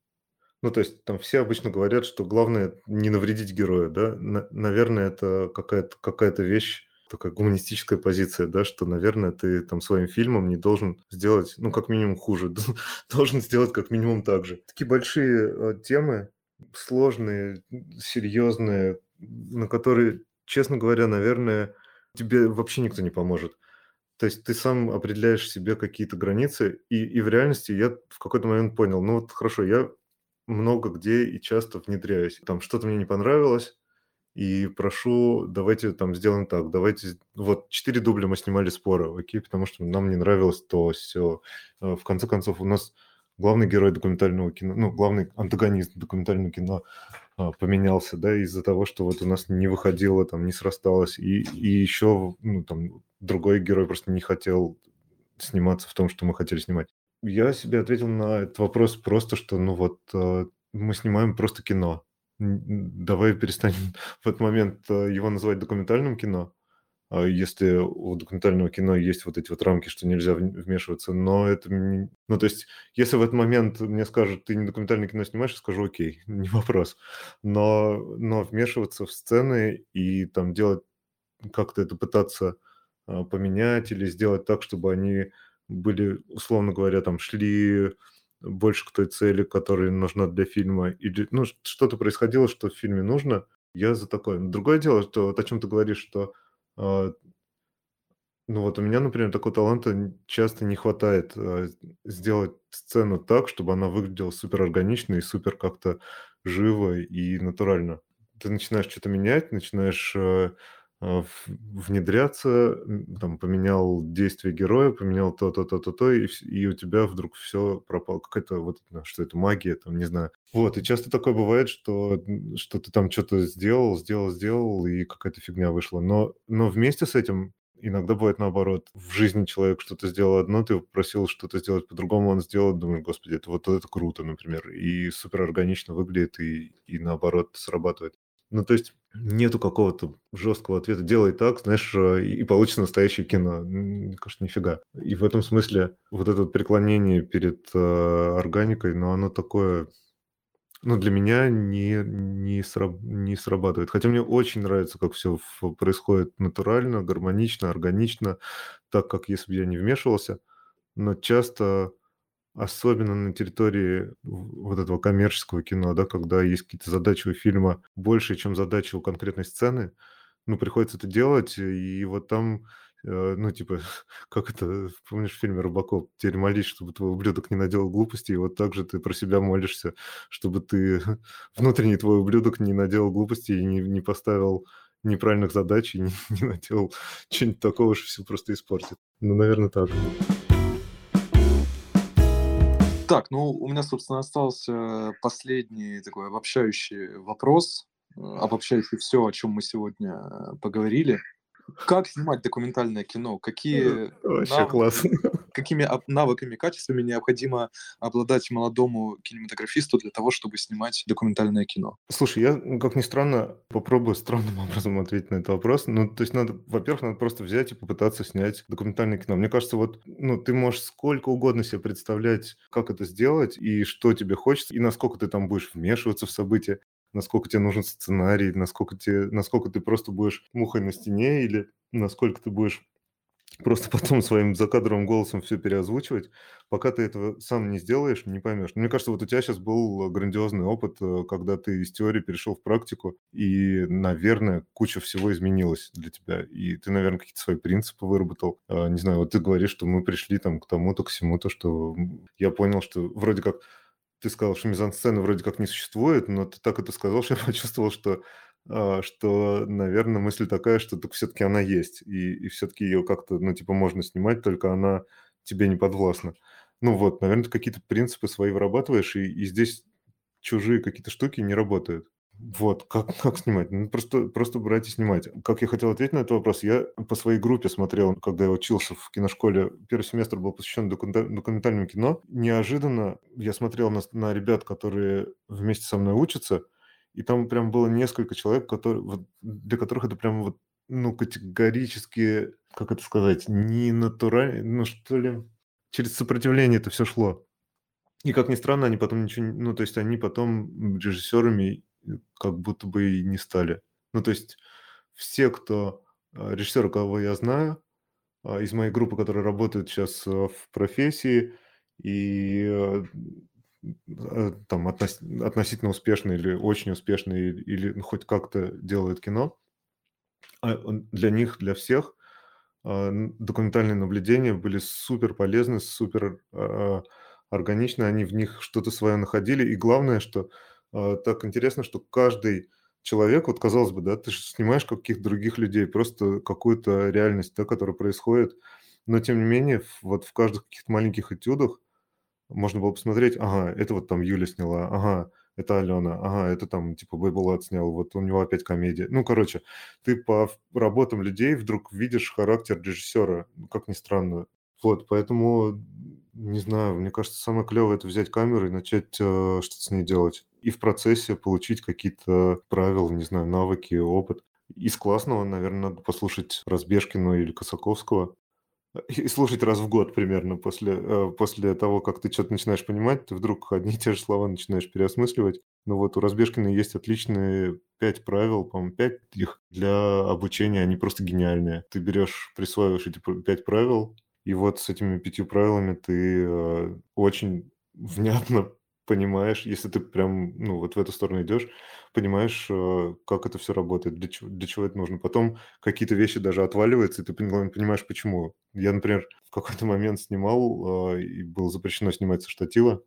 Ну, то есть там все обычно говорят, что главное не навредить герою, да? На, наверное, это какая-то какая вещь, такая гуманистическая позиция, да, что, наверное, ты там своим фильмом не должен сделать, ну, как минимум хуже, [laughs] должен сделать как минимум так же. Такие большие э, темы, сложные, серьезные, на которые, честно говоря, наверное, тебе вообще никто не поможет. То есть ты сам определяешь себе какие-то границы, и, и в реальности я в какой-то момент понял, ну вот хорошо, я много где и часто внедряюсь. Там что-то мне не понравилось, и прошу, давайте там сделаем так, давайте, вот четыре дубля мы снимали спора, окей, потому что нам не нравилось то, все. Э, в конце концов, у нас главный герой документального кино, ну, главный антагонист документального кино поменялся, да, из-за того, что вот у нас не выходило, там, не срасталось, и, и еще, ну, там, другой герой просто не хотел сниматься в том, что мы хотели снимать. Я себе ответил на этот вопрос просто, что, ну, вот, а, мы снимаем просто кино. Давай перестанем [laughs] в этот момент а, его называть документальным кино, а если у документального кино есть вот эти вот рамки, что нельзя вмешиваться, но это... Ну, то есть, если в этот момент мне скажут, ты не документальное кино снимаешь, я скажу, окей, [laughs] не вопрос. Но, но вмешиваться в сцены и там делать, как-то это пытаться а, поменять или сделать так, чтобы они были, условно говоря, там, шли больше к той цели, которая нужна для фильма, или, ну, что-то происходило, что в фильме нужно, я за такое. Другое дело, что вот о чем ты говоришь, что а, ну вот у меня, например, такого таланта часто не хватает а, сделать сцену так, чтобы она выглядела супер органично и супер как-то живо и натурально. Ты начинаешь что-то менять, начинаешь э, а, внедряться, там, поменял действие героя, поменял то, то, то, и, и у тебя вдруг все пропало. Какая-то вот, что это, магия, там, не знаю. Вот, и часто такое бывает, что, что ты там что-то сделал, сделал, сделал, и какая-то фигня вышла. Но, но вместе с этим иногда бывает наоборот. В жизни человек что-то сделал одно, ты просил что-то сделать по-другому, он сделал, думаешь, господи, это вот это круто, например, и супер органично выглядит, и, и наоборот срабатывает. Ну, то есть нету какого-то жесткого ответа. Делай так, знаешь, э, и получится настоящее кино. Мне кажется, нифига. И в этом смысле вот это преклонение перед э, органикой, но оно такое, ну, для меня не, не, сраб, не срабатывает. Хотя мне очень нравится, как все происходит натурально, гармонично, органично, так, как если бы я не вмешивался. Но часто Особенно на территории вот этого коммерческого кино, да, когда есть какие-то задачи у фильма больше, чем задачи у конкретной сцены, ну, приходится это делать, и вот там, э, ну, типа, [laughs] как это, помнишь, в фильме «Рыбаков», теперь молись, чтобы твой ублюдок не наделал глупостей, и вот так же ты про себя молишься, чтобы ты, [laughs] внутренний твой ублюдок не наделал глупостей и не, не поставил неправильных задач и не, [laughs] не наделал чего-нибудь такого, что все просто испортит. Ну, наверное, так. Так, ну, у меня, собственно, остался последний такой обобщающий вопрос, э, обобщающий все, о чем мы сегодня э, поговорили. Как снимать документальное кино? Какие Вообще навыки, классно. [laughs] Какими навыками, качествами необходимо обладать молодому кинематографисту для того, чтобы снимать документальное кино? Слушай, я, как ни странно, попробую странным [laughs] образом ответить на этот вопрос. Ну, то есть надо, во-первых, надо просто взять и попытаться снять документальное кино. Мне кажется, вот, ну, ты можешь сколько угодно себе представлять, как это сделать и что тебе хочется, и насколько ты там будешь вмешиваться в события насколько тебе нужен сценарий, насколько, тебе, насколько ты просто будешь мухой на стене или насколько ты будешь просто [laughs] потом своим закадровым голосом все переозвучивать, пока ты этого сам не сделаешь, не поймешь. Мне кажется, вот у тебя сейчас был грандиозный опыт, э, когда ты из теории перешел в практику, и, наверное, куча всего изменилась для тебя. И ты, наверное, какие-то свои принципы выработал. А, не знаю, вот ты говоришь, что мы пришли там к тому-то, к всему-то, что я понял, что вроде как ты сказал, что мизансцены вроде как не существует, но ты так это сказал, [laughs] что я почувствовал, что, а, что наверное, мысль такая, что так все-таки она есть, и, и все-таки ее как-то, ну, типа, можно снимать, только она тебе не подвластна. Ну вот, наверное, ты какие-то принципы свои вырабатываешь, и, и здесь чужие какие-то штуки не работают. Вот, как, [laughs] как снимать? Ну, просто, просто брать и снимать. Как я хотел ответить на этот вопрос, я по своей группе смотрел, когда я учился в киношколе. Первый семестр был посвящен документальному кино. Неожиданно я смотрел на, на ребят, которые вместе со мной учатся, и там прям было несколько человек, которые, вот, для которых это прям вот, ну, категорически, как это сказать, не натурально, ну, что ли, через сопротивление это все шло. И как ни странно, они потом ничего, ну, то есть они потом режиссерами как будто бы и не стали. Ну, то есть все, кто а, режиссеры, кого я знаю, а, из моей группы, которые работают сейчас а, в профессии и там относ, относительно успешные или очень успешные, или ну, хоть как-то делают кино, для них, для всех документальные наблюдения были супер полезны, супер органичны, они в них что-то свое находили. И главное, что так интересно, что каждый человек, вот казалось бы, да, ты же снимаешь каких-то других людей, просто какую-то реальность, да, которая происходит, но тем не менее, вот в каждых каких-то маленьких этюдах можно было посмотреть, ага, это вот там Юля сняла, ага, это Алена, ага, это там типа Бэйбулат снял, вот у него опять комедия. Ну, короче, ты по работам людей вдруг видишь характер режиссера, как ни странно. Вот, поэтому, не знаю, мне кажется, самое клевое это взять камеру и начать э, что-то с ней делать. И в процессе получить какие-то правила, не знаю, навыки, опыт. Из классного, наверное, надо послушать Разбежкину или Косаковского. [laughs] И слушать раз в год примерно после, э, после того, как ты что-то начинаешь понимать, ты вдруг одни и те же слова начинаешь переосмысливать. Ну вот у Разбежкина есть отличные пять правил, по-моему, пять их для обучения, они просто гениальные. Ты берешь, присваиваешь эти пять правил, и вот с этими пятью правилами ты э, очень внятно [laughs] понимаешь, если ты прям, ну, вот в эту сторону идешь, понимаешь, э, как это все работает, для чего, для чего это нужно. Потом какие-то вещи даже отваливаются, и ты понимаешь, почему. Я, например, в какой-то момент снимал, э, и было запрещено снимать со штатива,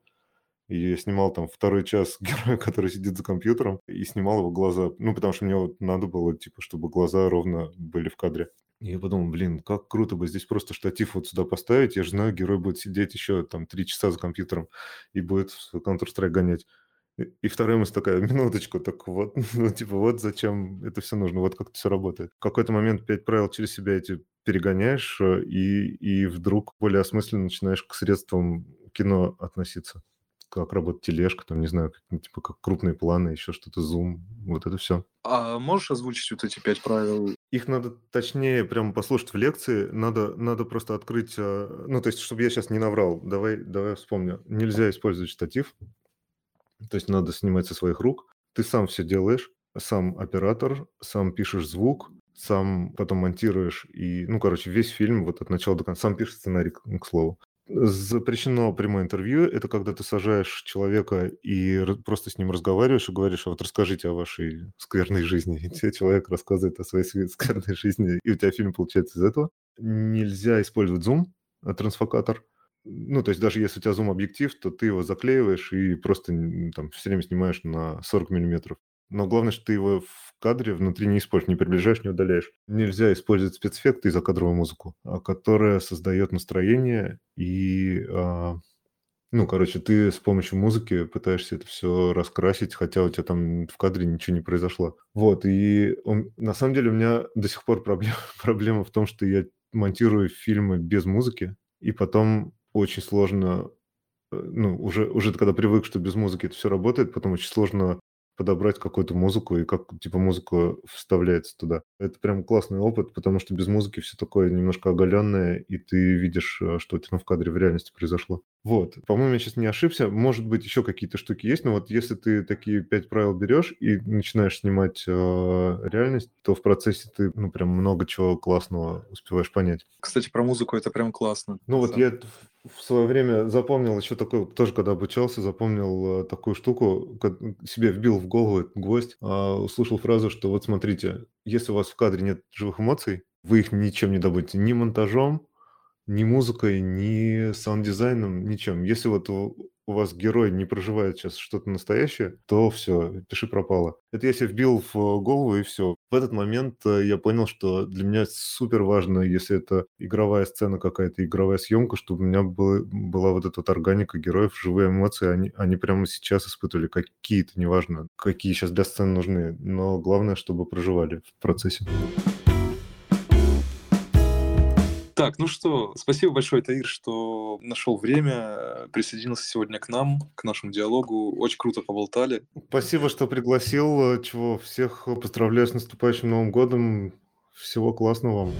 и я снимал там второй час [laughs] героя, который сидит за компьютером, и снимал его глаза. Ну, потому что мне вот надо было, типа, чтобы глаза ровно были в кадре. И я подумал, блин, как круто бы здесь просто штатив вот сюда поставить. Я же знаю, герой будет сидеть еще там три часа за компьютером и будет Counter-Strike гонять. И вторая мысль такая, минуточку, так вот, [laughs] ну, типа, вот зачем это все нужно, вот как это все работает. В какой-то момент пять правил через себя эти перегоняешь, э, и, и вдруг более осмысленно начинаешь к средствам кино относиться как работает тележка, там, не знаю, как, типа как крупные планы, еще что-то, зум, вот это все. А можешь озвучить вот эти пять правил? Их надо точнее прямо послушать в лекции, надо, надо просто открыть, а, ну, то есть, чтобы я сейчас не наврал, давай, давай вспомню. Нельзя использовать штатив, то есть надо снимать со своих рук. Ты сам все делаешь, сам оператор, сам пишешь звук, сам потом монтируешь и, ну, короче, весь фильм вот от начала до конца, сам пишешь сценарий, к слову. Запрещено прямое интервью. Это когда ты сажаешь человека и просто с ним разговариваешь и говоришь, а вот расскажите о вашей скверной жизни. И тебе человек рассказывает о своей [laughs] скверной жизни, и у тебя фильм получается из этого. Нельзя использовать зум, э, трансфокатор. Ну, то есть даже если у тебя зум-объектив, то ты его заклеиваешь и просто там все время снимаешь на 40 миллиметров. Но главное, что ты его в кадре внутри не используешь, не приближаешь, не удаляешь. Нельзя использовать спецэффекты и закадровую музыку, а, которая создает настроение и... А, ну, короче, ты с помощью музыки пытаешься это все раскрасить, хотя у тебя там в кадре ничего не произошло. Вот, и он, на самом деле у меня до сих пор проблема, [laughs] проблема в том, что я монтирую фильмы без музыки, и потом очень сложно э, ну, уже, уже когда привык, что без музыки это все работает, потом очень сложно подобрать какую-то музыку и как, типа, музыка вставляется туда. Это прям классный опыт, потому что без музыки все такое немножко оголенное, и ты видишь, э, что у тебя в кадре в реальности произошло. Вот. По-моему, я сейчас не ошибся. Может быть, еще какие-то штуки есть, но вот если ты такие пять правил берешь и начинаешь снимать э, реальность, то в процессе ты, ну, прям много чего классного успеваешь понять. Кстати, про музыку это прям классно. Ну, вот я в свое время запомнил еще такой, тоже когда обучался, запомнил э, такую штуку, себе вбил в голову этот гвоздь, а, услышал фразу, что вот смотрите, если у вас в кадре нет живых эмоций, вы их ничем не добудете, ни монтажом, ни музыкой, ни саунд-дизайном, ничем. Если вот у вас герой не проживает сейчас что-то настоящее, то все, пиши пропало. Это я себе вбил в голову и все. В этот момент э, я понял, что для меня супер важно, если это игровая сцена какая-то, игровая съемка, чтобы у меня был, была вот эта вот органика героев, живые эмоции, они, они прямо сейчас испытывали какие-то, неважно, какие сейчас для сцены нужны, но главное, чтобы проживали в процессе. Так, ну что, спасибо большое, Таир, что нашел время, присоединился сегодня к нам, к нашему диалогу. Очень круто поболтали. Спасибо, что пригласил. Чего, всех поздравляю с наступающим Новым годом. Всего классного вам.